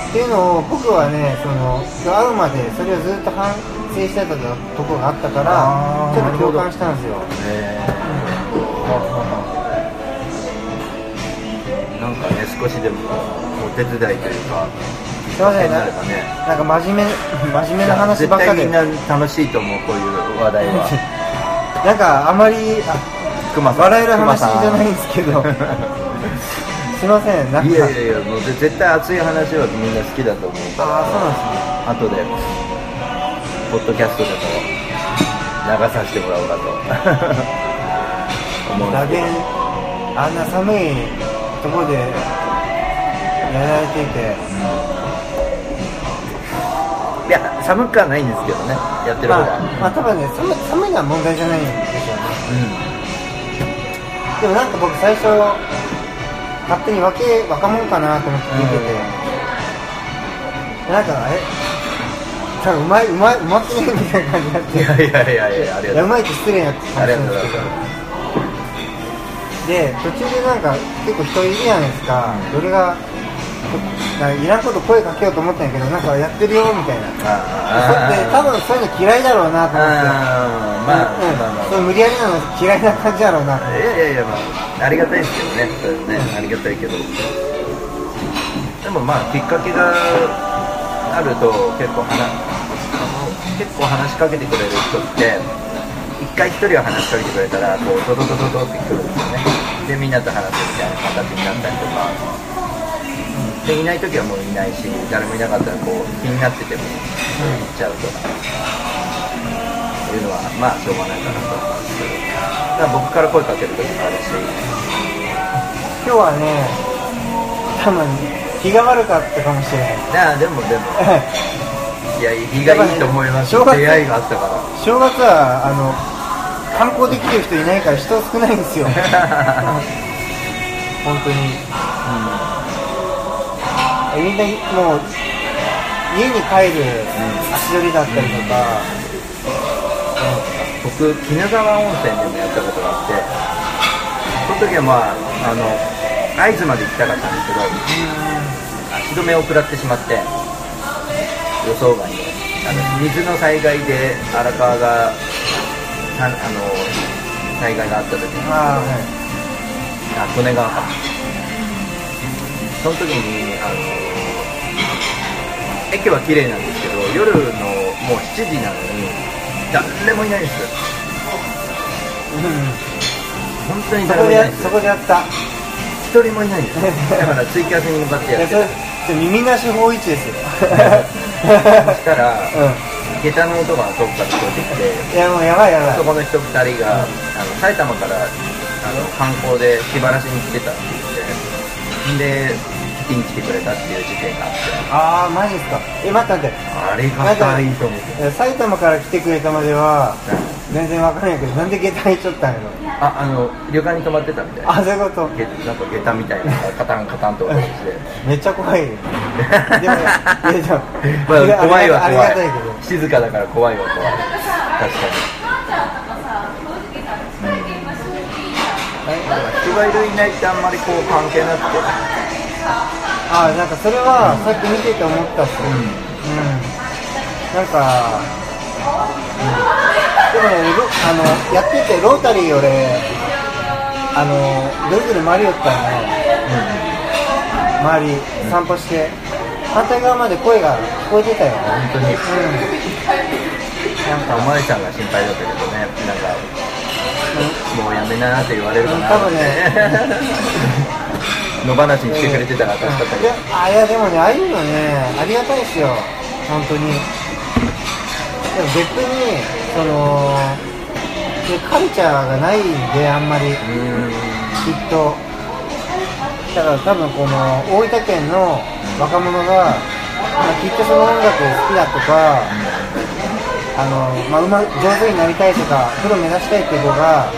っていうのを僕はねその会うまでそれをずっと反省してたところがあったからちょっと共感したんですよなんかね少しでもお手伝いというかすいません。なんか真面目 真面目な話ばっかで。絶対みんな楽しいと思うこういう話題は。なんかあまりあ笑える話じゃないんですけど。すいませんなんか。いやいやいやもうぜ絶対熱い話はみんな好きだと思うから。ああそうなんですね。後でポッドキャストでも流させてもらおうかと。思うあんな寒いところでやられていて。いや寒くはないんですけどね。やってる方まあ、まあ多分ね寒い寒いのは問題じゃないんですよね。でもなんか僕最初勝手に若え若者かなと思って聞いてて、なんかえ多分うまいうまいうまくね？みたいな感じになって。うん、いやいやいやいやありがとう。まいって失礼なありがとうござい話なんです。けどで途中でなんか結構人いるじゃないですか、うんどれがなんかいらんこと声かけようと思ったんやけどなんかやってるよみたいな。あで多分そういうの嫌いだろうなと思って。まあうんまあまあ。そう無理やりなの嫌いな感じだろうな。といやいやいや、まあ、ありがたいですけどね、それね、ありがたいけど。でもまあ、きっかけがあると、結構話、結構話しかけてくれる人って、一回一人は話しかけてくれたら、こう、ドドドドドってくるんです。で、みんなと話すみたいな形になったりとか。で、いない時はもういないし、誰もいなかったら、こう、気になってても、行っちゃうとか。いうのは、まあ、しょうがないかなと思うんですけど。だから僕から声かける時もあるし、今日はね多分気が悪かったかもしれない いやでもでもいや日がいいと思いますね出会いがあったから正月はあの観光できてる人いないから人少ないんですよ。本当に。みんなもう家に帰る足取りだったりとか、僕鬼怒川温泉でもやったことがあってその時はまああの会津まで行きたかったんですけど足止めを食らってしまって予想外のあの水の災害で荒川がさあの災害があった時に。ああはい。あ利根川かその時にあの駅は綺麗なんですけど夜のもう7時なのに誰もいないんですよ。本当にそ誰もいないんですそこでやった。一人もいないんですよ。だからツイキャスに向かってやっていやそれそれ耳なし法一ですよ。たそしたらう下駄の音が遠くから聞こえてきてんいやもうやばいやばい。そこの人2人が、あの埼玉からあの観光で気晴らしに来てたって言ってで引きに来てくれたっていう事件があって。ああマジっすか。え待って待って。ありがたいと思って。埼玉から来てくれたまでは全然わかんないけどなんで下駄にちゃったんやろ？ああの旅館に泊まってたみたいな。あそういうこと？げなんか下駄みたいなカタンカタンと音がしてめっちゃ怖い でもいやいやでもまあ、怖いわあり怖いがたいけど。静かだから怖いわ怖い。確かに、人がいるいないってあんまりこう関係なくて。あなんかそれはさっき見てて思ったっす。よ、うん。なんか、でもねロあのやっててロータリー俺あのぐるぐる回りよったんよ周り散歩して反対側まで声が聞こえてたよ本当に。うん。なんかお前ちゃんが心配だったけどねなんかもうやめなって言われるかな多分ね野放しにしてくれてたら助かったけど。あいやでもねああいうのねありがたいですよ。本当に。でも別にそのでカルチャーがないんであんまり。きっと。だから多分この大分県の若者が、まあ、きっとその音楽好きだとかあの、まあ、うま上手になりたいとかプロ目指したいっていう子が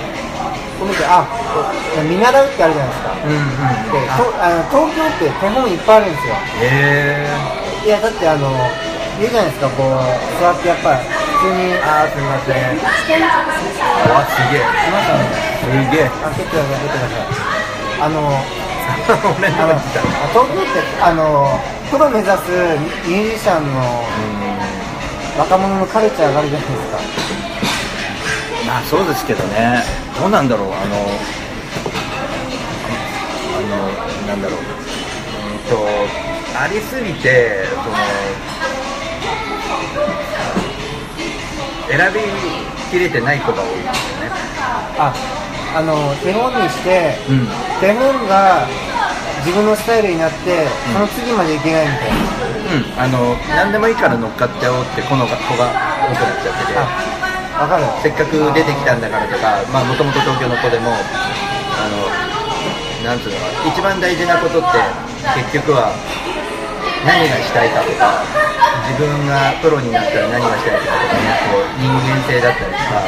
見てあ見習うってあるじゃないですか。うんうん。でとあの東京って手本いっぱいあるんですよ。へえいやだってあの言うじゃないですかこう座ってやっぱりにあーすみませんわすげえ。来ましたねすげえ。あ蹴ってください蹴ってください。あの俺あのの来た東京ってあのプロ目指すミュージシャンの若者のカルチャーがあるじゃないですか。まあそうですけどね。どうなんだろう。あのあのなんだろう。うんとありすぎてその選びきれてない子が多いですよね。ああの手本にしてうん。手本が自分のスタイルになってその次までいけないみたいな、うん、あの何でもいいから乗っかっちゃおうってこの子が多くなっちゃってて。あわかる。せっかく出てきたんだからとかまあもともと東京の子でもあのなんつうのか一番大事なことって結局は何がしたいかとか自分がプロになったら何がしたいかとかねこう人間性だったりとか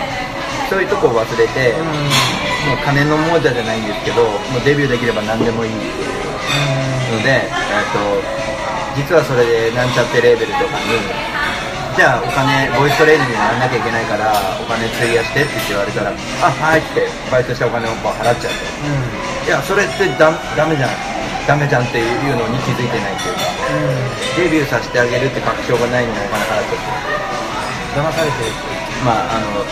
そういうとこを忘れて、うん。もう金の亡者じゃないんですけどもうデビューできれば何でもいいっていうので、えっと実はそれでなんちゃってレーベルとかにじゃあお金ボイストレーニングにならなきゃいけないからお金費やしてって言われたらあはいってバイトしたお金をこう払っちゃうと。いやそれってダダメじゃんダメじゃんっていうのに気づいてないっていうか。デビューさせてあげるって確証がないのにお金払っちゃって騙されてるまああの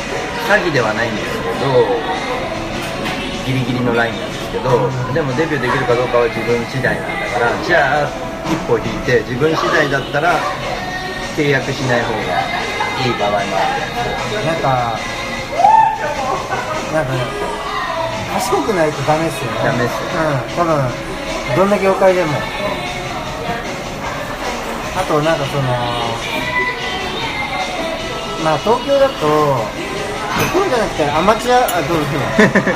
詐欺ではないんですけどギリギリのラインなんですけど、でもデビューできるかどうかは自分次第なんだからじゃあ一歩引いて自分次第だったら契約しない方がいい場合もあるなんかなんかね賢くないとダメっすよね。ダメっすうん多分どんな業界でも。あとなんかそのまあ東京だとプロじゃなくてアマチュアあどうぞ。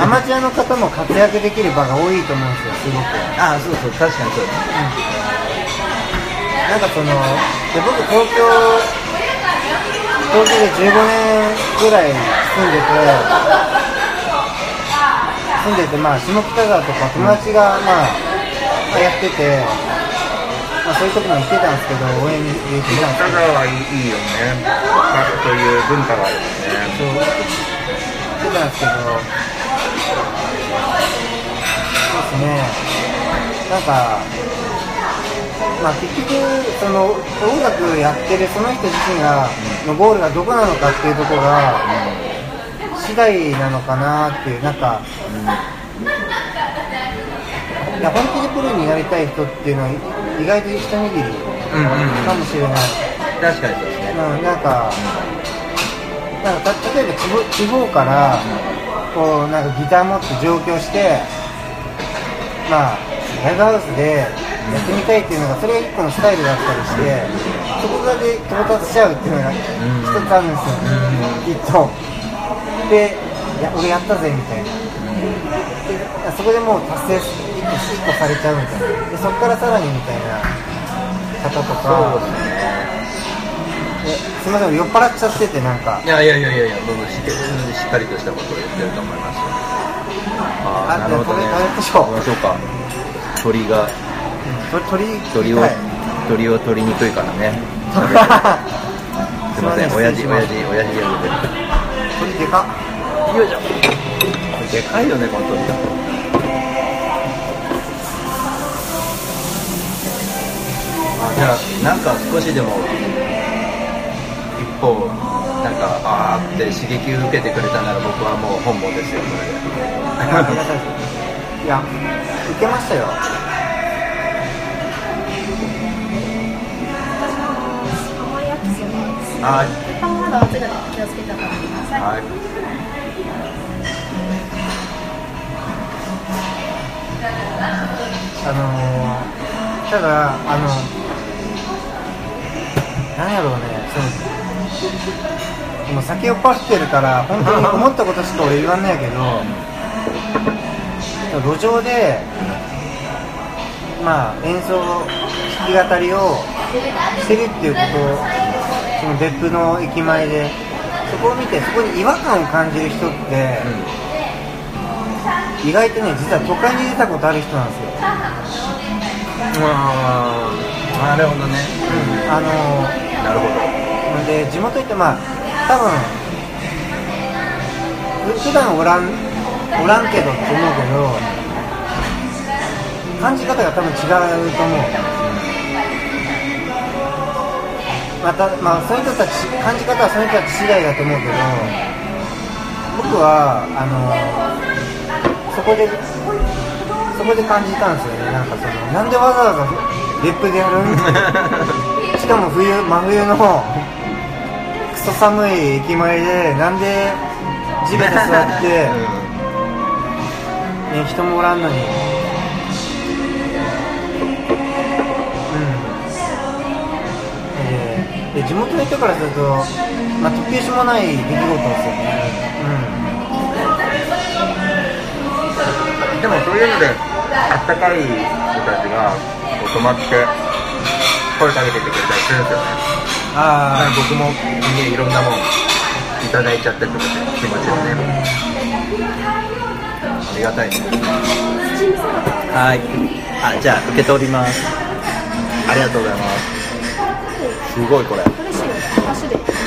アマチュアの方も活躍できる場が多いと思うんですよすごく。ああそうそう確かにそう。ですなんかそので僕東京東京で15年ぐらい住んでて住んでてまあ下北沢とか友達がまあやっててまあ、そういうとこも行ってたんですけど応援に入れてたんですけどはいいよね。そういう文化があるよね。そう。行ってたんですけどそうですね。なんかまあ結局その音楽やってるその人自身がのゴールがどこなのかっていうところが次第なのかなっていうなんか、いや本気でプロになりたい人っていうのは意外と一握りかもしれない、確かにそうですね。うん、なんか、なんかた例えば地方地方から、こうなんかギター持って上京して、まあ、ライブハウスでやってみたいっていうのが、それが一個のスタイルだったりして、そこだけ到達しちゃうっていうのが一つあるんですよ、きっと。で、いや、俺やったぜみたいな。でそこでもう達成一個一個されちゃうみたいな。で、そこからさらにみたいな方とか。そうですねえすみません、酔っ払っちゃってて、なんかい、やいやいやいやいや、僕ししっかりとしたことを言ってると思いますよ。あああ、なるほどね。食べましょう食べましょうか。鳥が鳥、鳥を、はい鳥を取りにくいからね。すみません、親父親父親父ギャグで。鳥でかっ。よいしょ。でかいよねこの鳥が。じゃあなんか少しでも一歩なんかあーって刺激を受けてくれたなら僕はもう本望ですよこれで。いや、受けましたよ。はいはい。あのー、ただ、あの、なんやろうね、その、もう酒酔っ払ってるから、本当に思ったことしか俺言わんないけど、路上で、まあ、演奏、弾き語りをしてるっていうことを、その別府の駅前で、そこを見て、そこに違和感を感じる人って、意外とね、実は都会に出たことある人なんですよ。ああなるほどね。あのなるほど。で地元行ってまあ多分ふ普段おらんおらんけどって思うけど感じ方が多分違うと思う。またまあその人たち感じ方はその人たち次第だと思うけど僕はあのそこでそこで感じたんですよね。なんかそのなんでわざわざ別府でやるん？しかも冬真冬のクソ寒い駅前でなんで地べた座って、ね、人もおらんのに。うん。でで地元の人からすると、まあ、突拍子もない出来事ですよね、でもそういうのであったかい人たちが泊まって声かけててくれたりするんですよね。うん、あだから僕もねいろんなもんいただいちゃったりとかして気持ちをね。ありがたいね。はい。あじゃあ受け取ります。ありがとうございます。すごいこれ。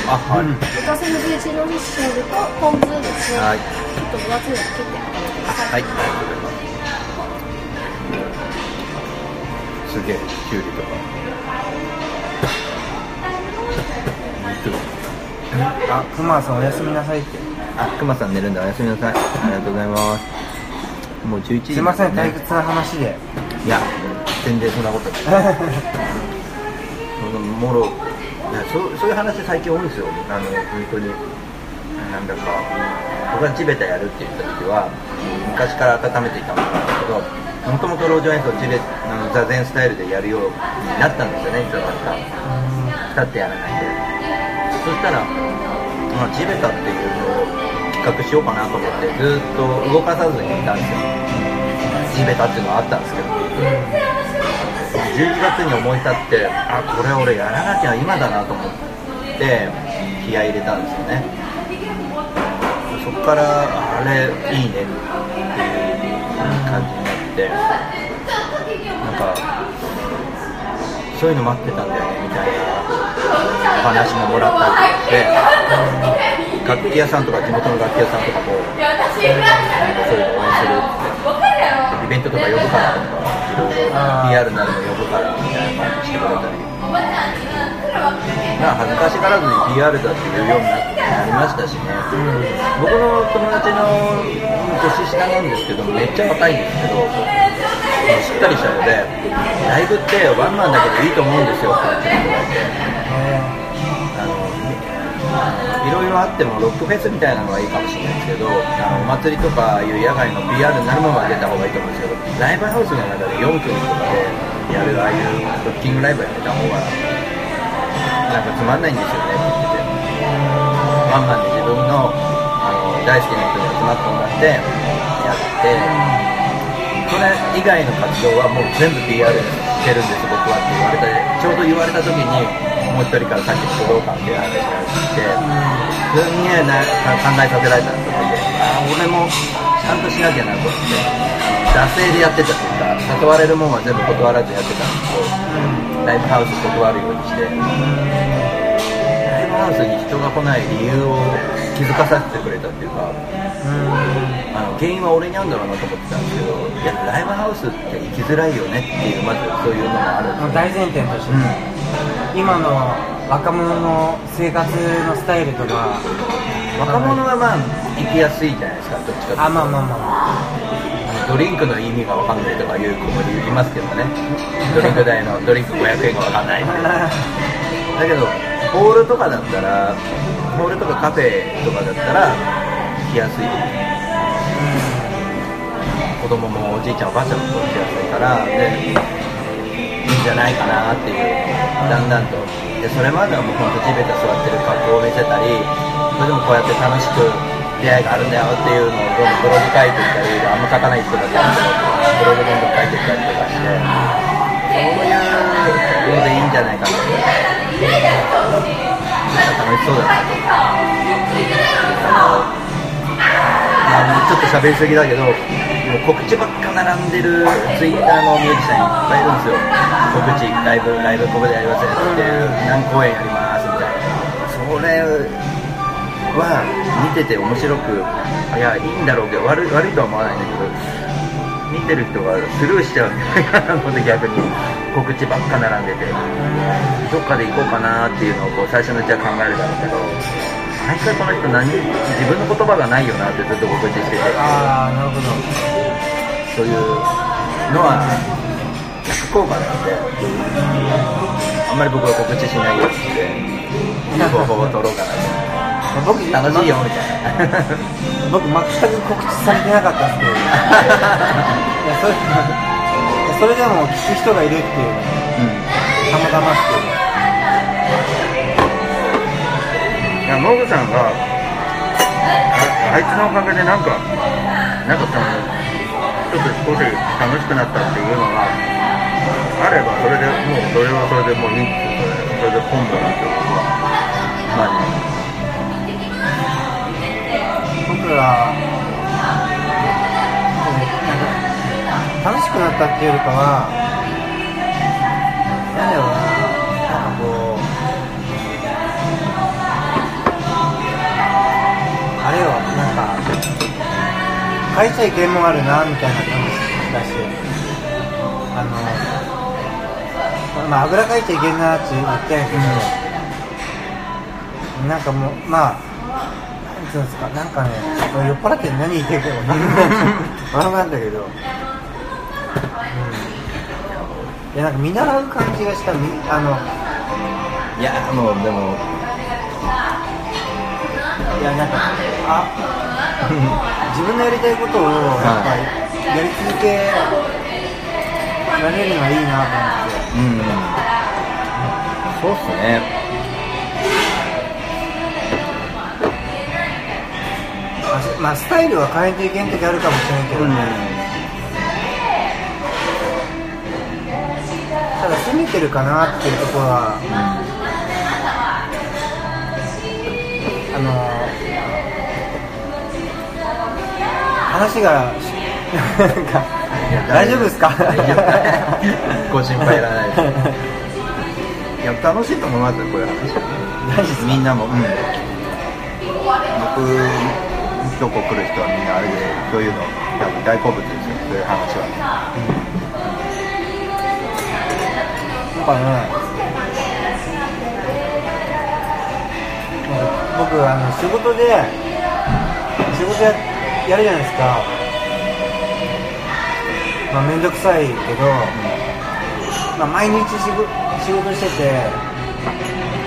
あはい、うん豚背のビーチドレッシングとポン酢ですね、はい。ちょっと分厚いの切って食べてください、はい、ありがとうございます。すげえ、きゅうりとか。あクマさんおやすみなさいってあ、くまさん寝るんだ、おやすみなさい。ありがとうございます。もう11時、すいません退屈な話でいや、全然そんなこと ない。もろ、いやそうそういう話最近多いんですよ。あの、本当に。なんだか、僕が地べたやるって言った時は、昔から温めていたものなんだけど、もともと路上演奏地べあの座禅スタイルでやるようになったんですよね、いつの間にか。立ってやらないで。そしたら、まあ、地べたっていうのを企画しようかなと思って、ずっと動かさずにいたんですよ。地べたっていうのはあったんですけど。11月に思い立ってあこれ俺やらなきゃ今だなと思って気合入れたんですよねそこからあれいいねっていう感じになってなんかそういうの待ってたんだよねみたいなお話ももらったりで楽器屋さんとか地元の楽器屋さんとかもそういうの応援するって。イベントとか呼ぶからとかいろいろ PR なるの呼ぶからみたいな感じしてくれたり。まあ恥ずかしがらずに PR だって言うようになりましたしね、僕の友達の年下なんですけどめっちゃ若いんですけどしっかりしたのでライブってワンマンだけどいいと思うんですよ。って言ってもらえてあのいろいろあってもロックフェスみたいなのはいいかもしれないですけどあのお祭りとかいう野外の PR になるものは出た方がいいと思うんですけどライブハウスの中で4組とかでやるああいうロッキングライブやめた方がなんかつまんないんですよね。って言っててワンマンで自分のあの大好きな人に集まってもらってやってそれ以外の活動はもう全部 PR してるんです僕はって言われてちょうど言われた時にもう一人からさっきの武道館っていう話がしてすんげえな考えさせられた時であ俺もちゃんとしなきゃなと思って惰性でやってたっていうか誘われるもんは全部断らずやってたんですけどライブハウス断るようにしてライブハウスに人が来ない理由を気づかさせてくれたっていうかあの原因は俺にあるんだろうなと思ってたんですけどいやライブハウスって行きづらいよねっていうまずそういうのもあるんですよ。大前提として、今の若者の生活のスタイルとか若者はまあ行きやすいじゃないですかどっちかっていうと。あまあまあまあドリンクの意味が分かんないとかいう子もいますけどね。ドリンク代のドリンク500円が分かんない だけどホールとかだったらホールとかカフェとかだったら来やすい。子供もおじいちゃんおばあちゃんも来やすいからでいいんじゃないかなっていうだんだんとでそれまではもう本当地べた座ってる格好を見せたりそれでもこうやって楽しく出会いがあるんだよっていうのをどんどんブログ書いていったりあんま書かない人だけあるけどブログどんどん書いていったりとかしてそういうのでいいんじゃないかなと楽しそうだなとまあちょっと喋りすぎだけどもう告知ばっか並んでるツイッターのミュージシャンいっぱいいるんですよ。告知ライブライブここでやりますって何公演やりますみたいなそれは見てて面白くいやいいんだろうけど悪い悪いとは思わないんだけど見てる人がスルーしちゃうんじゃないかなと思って逆に告知ばっか並んでてどっかで行こうかなっていうのをこう最初のうちは考えるだろうけど毎回この人何自分の言葉がないよなってずっと告知してて。ああなるほど。そういうのは逆効果なんであんまり僕は告知しないようにしていい方法を取ろうかなと。僕楽しいよみたいな。僕全く告知されてなかったんですけど。それでも聞く人がいるっていうのうん。たまたまですけどいやノブさんがああいつのおかげでなんかなんかそのちょっと少し楽しくなったっていうのがあればそれでもうそれはそれでもういいんですよそれで本部なんですよ僕はまあ僕は楽しくなったっていうよりかは書いちゃいけんもんあるなみたいな感じがしてあのまああぐらかいちゃいけんなって言ってんやけど、なんかもうまあなんつうんですか、なんかね、酔っ払って何言ってるか分かんない。んだけど、うん。いや、なんか見習う感じがした、みあの、いやもうでもいや、なんか、あ、自分のやりたいことを、やっぱり、やり続けられるのはいいなと思って。うんそうっすね。まあスタイルは変えていけん時あるかもしれんけど、うん。ただ攻めてるかなっていうところは、あの話がなんか大丈夫ですか？ご心配いらないです。や楽しいと思いますよこみんなも、うん、僕今日こう来る人はみんなあれでそういうの多分大好物ですよそういう話は。なん。かね僕あの仕事で仕事ややるじゃないですか。まあ面倒くさいけど、まあ、毎日仕事仕事してて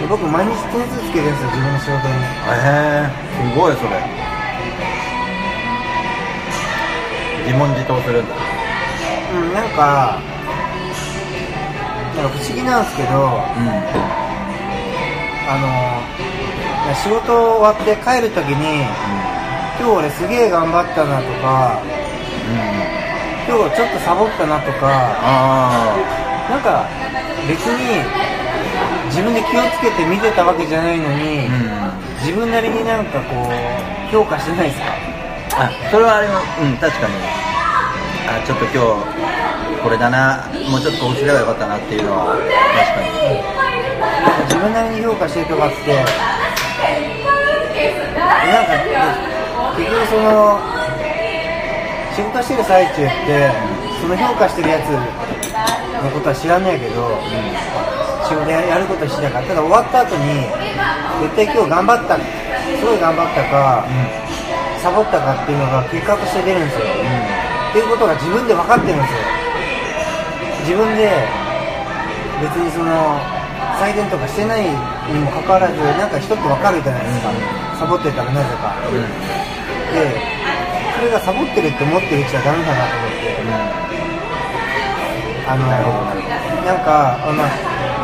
で僕毎日点数つけてるんですよ自分の仕事に。へえすごいそれ。自問自答するんだ。うんなんかなんか不思議なんですけどうん。あの仕事終わって帰るときに今日俺すげえ頑張ったなとか今日ちょっとサボったなとかあなんか別に自分で気をつけて見てたわけじゃないのに、あうん。自分なりになんかこう評価してないですか？あそれはあれもうん確かに。あちょっと今日これだな。もうちょっとこうすればよかったなっていうのは確かに。自分なりに評価してるとかってなんか結局その仕事してる最中ってその評価してるやつのことは知らないけど、仕事やることしてたからた。だ終わった後に絶対今日頑張ったすごい頑張ったか、サボったかっていうのが結果として出るんですよ、っていうことが自分で分かってるんですよ。自分で別にその採点とかしてないにもかかわらずなんか人って分かるじゃないですか、サボってたらなぜか、それがサボってるって思ってるうちはダメだなと思って、あのなんかあの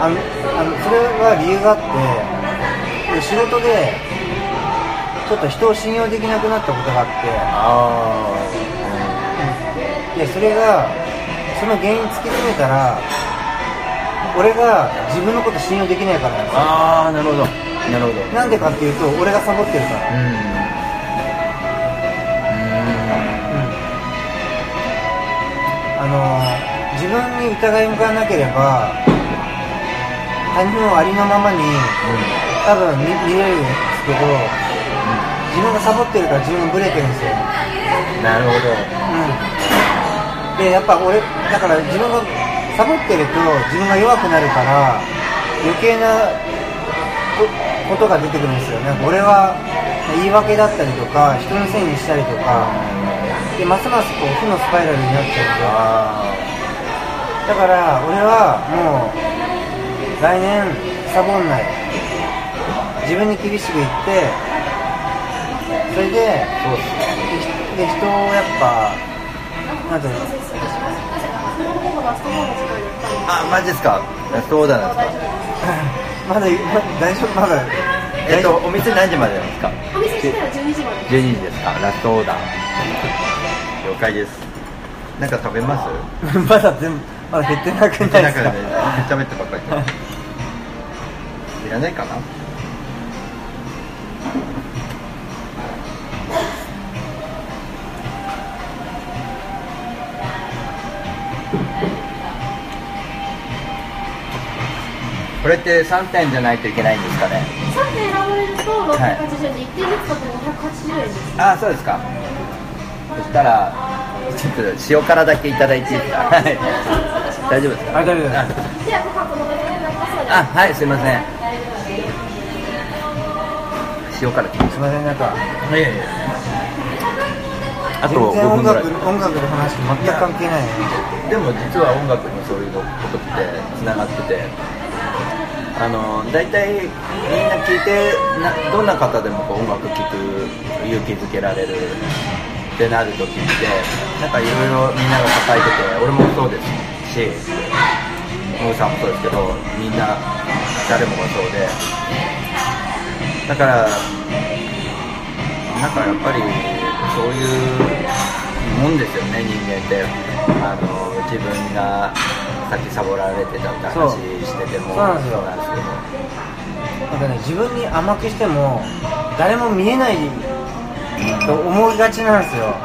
あのあのそれは理由があってで仕事でちょっと人を信用できなくなったことがあって。あでそれがその原因突き詰めたら俺が自分のこと信用できないからなんですよ。ああなるほど。なるほど。なんでかっていうと俺がサボってるから、うんあの自分に疑い向かわなければ他人をありのままに多分見見れるんですけど自分がサボってるから自分がブレてるんですよ、なるほど。うん、でやっぱ俺だから自分がサボってると自分が弱くなるから余計なこことが出てくるんですよなんか俺は言い訳だったりとか人のせいにしたりとかでますますこう負のスパイラルになっちゃうんで。あだから俺はもう来年サボんない。自分に厳しく言って。それでそうっすで人をやっぱなんていうの？あマジですか？そうだなんですか。まだま大丈夫？まだ。えっとお店何時までですか？お店自体は12時まで。12時ですか？ラストオーダー了解です。なんか食べます？まだ全部まだ減ってなくないですか？なんかね喋ってばっかりい。らないかな？これって3点じゃないといけないんですかね？3点選ばれると680円で1点ずつ買って580円です。あそうですかそしたらちょっと塩辛だけいただいていいですか？はい。大丈夫ですか？あ大丈夫です。あ。はいすいません。塩辛。すすいませんなんか。いやいやあと5全然音分ぐらい。楽音楽の話と全く関係ない。でも実は音楽にそういうことってつながってて。あの大体みんな聞いてなどんな方でもこう音楽聴く勇気づけられるってなる時ってなんかいろいろみんなが抱えてて俺もそうですしモグさんもそうですけどみんな誰もがそうでだからなんかやっぱりそういうもんですよね人間って。あの自分がさっきサボられてたって話してても。そうなんですよ。なんですけど。なんかね自分に甘くしても誰も見えないと思いがちなんですよ。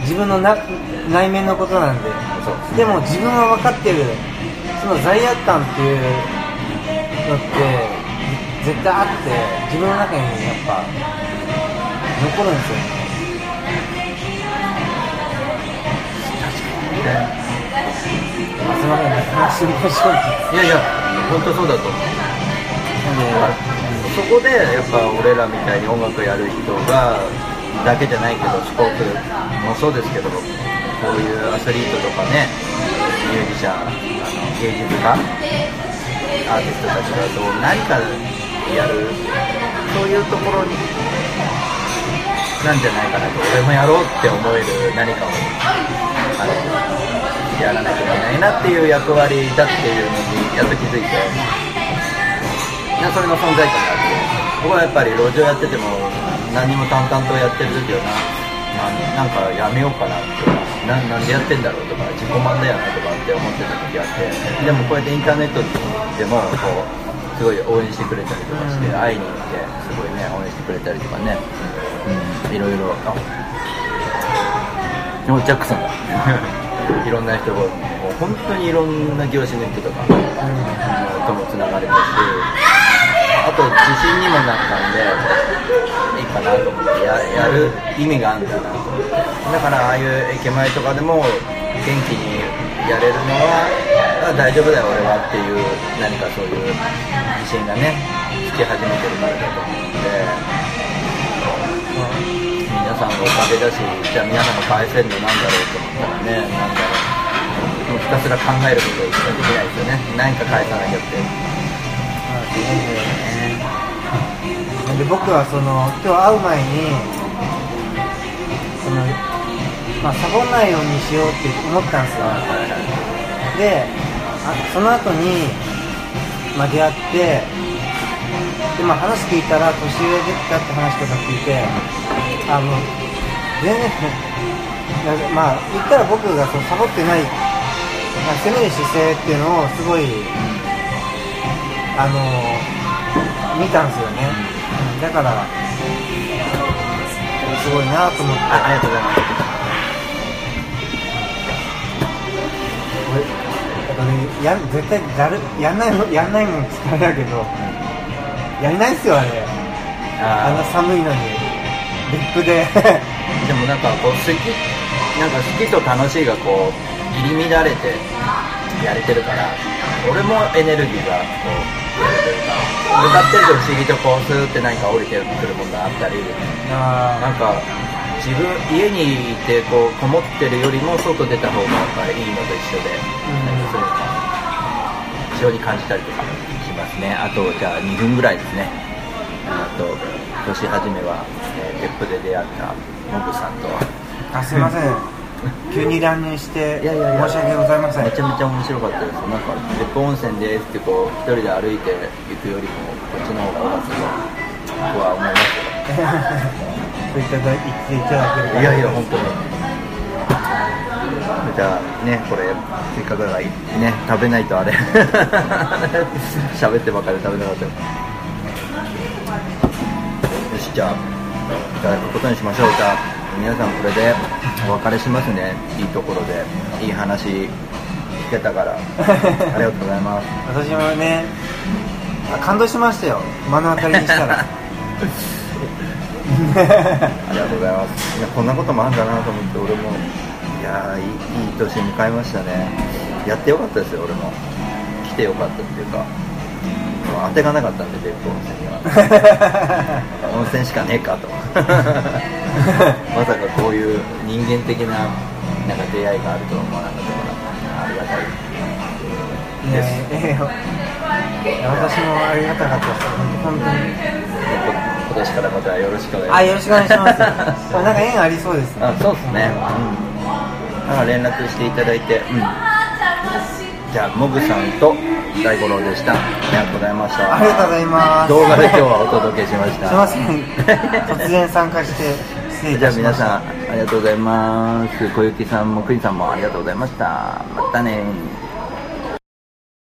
自分のな内面のことなんで。でも自分は分かってる。その罪悪感っていう絶対あって自分の中にやっぱ残るんですよ。ね。まあすみませんね話の正直いやいや本当そうだと思う。そこでやっぱ俺らみたいに音楽やる人がだけじゃないけどスポーツもそうですけどこういうアスリートとかねミュージシャンあの芸術家アーティストたちがどう何かやるそういうところになんじゃないかなと俺もやろうって思える何かをあのやらなきゃいけないなっていう役割だっていうのにやっと気づいて。それの存在感があって僕はやっぱり路上やってても何も淡々とやってる時はなななんかやめようかなとかななんでやってんだろうとか自己満だよなとかって思ってた時があってでもこうやってインターネットでもこうすごい応援してくれたりとかして、会いに行ってすごいね応援してくれたりとかね、うん、いろいろ。あおジャックさんだ。いろんな人がもう本当にいろんな業種の人とか、うん、ともつながれたしあと自信にもなったんでいいかなと思ってややる意味があるんだなだからああいう駅前とかでも元気にやれるのは大丈夫だよ俺はっていう何かそういう自信がねつき始めてるからだと思うので、皆さんのおかげだしじゃあ皆さんが返せるのなんだろうと思ったらねなんだろうもうひたすら考えることしかできないですよね。何か返さなきゃって。で僕はその今日会う前にその、まあ、サボんないようにしようって思ったんですよ。であその後に、まあ、出会ってで、まあ、話聞いたら年上だって話とか聞いてあの全然まあ言ったら僕がそうサボってない、攻める姿勢っていうのをすごいあの見たんですよね、うん、だからすごいなと思って。あありがとうございます。俺や絶対だるやんないもやんないもんってあれだけどやりないっすよあれ。あの寒いのに。リップで。でもなんかこう好きなんか好きと楽しいがこう入り乱れてやれてるから俺もエネルギーがこうやれてるかってると不思議とこうスーって何か降りてくるものがあったりあなんか自分家にいてこうこもってるよりも外出た方がやっぱりいいのと一緒で、うん。そういうのが非常に感じたりとかしますね。あとじゃあ2分ぐらいですね。あと年始めは、えー、別府で出会ったモブさんとあすいません急に乱入していやいやいや申し訳ございませんめちゃめちゃ面白かったですなんか別府温泉ですってこう一人で歩いて行くよりもこっちの方が多かったと僕は思いますけどそういっただ言っていただけるか？らいやいや、本当に。じゃあね、これ、せっかくだから、ね、食べないとあれ。喋ってばかりで食べなかったよ。よし、じゃあ、いただくことにしましょう。じゃあ、皆さんこれでお別れしますね。いいところで、いい話聞けたから。ありがとうございます。私もねあ感動しましたよ目の当たりにしたら ありがとうございます。いや、こんなこともあるんだなと思って、俺も。いやーいい、いい年迎えましたね。やってよかったですよ、俺も。来てよかったっていうか。まあ当てがなかったんで、別府温泉には。温泉しかねえかと。まさかこういう人間的な、なんか出会いがあるとは思わなかったから。ありがたい。いやいやいや私もありがたかったです本当にこ今年からまたよろしくお願いします。あよろしくお願いしますなんか縁ありそうですねあそうですね、うん、だから連絡していただいて、うん、じゃあモブさんと大五郎でした。ありがとうございました。ありがとうございます。動画で今日はお届けしました。すいません。突然参加して失礼いじゃあたしました。皆さんありがとうございます。小雪さんもくにさんもありがとうございました。またね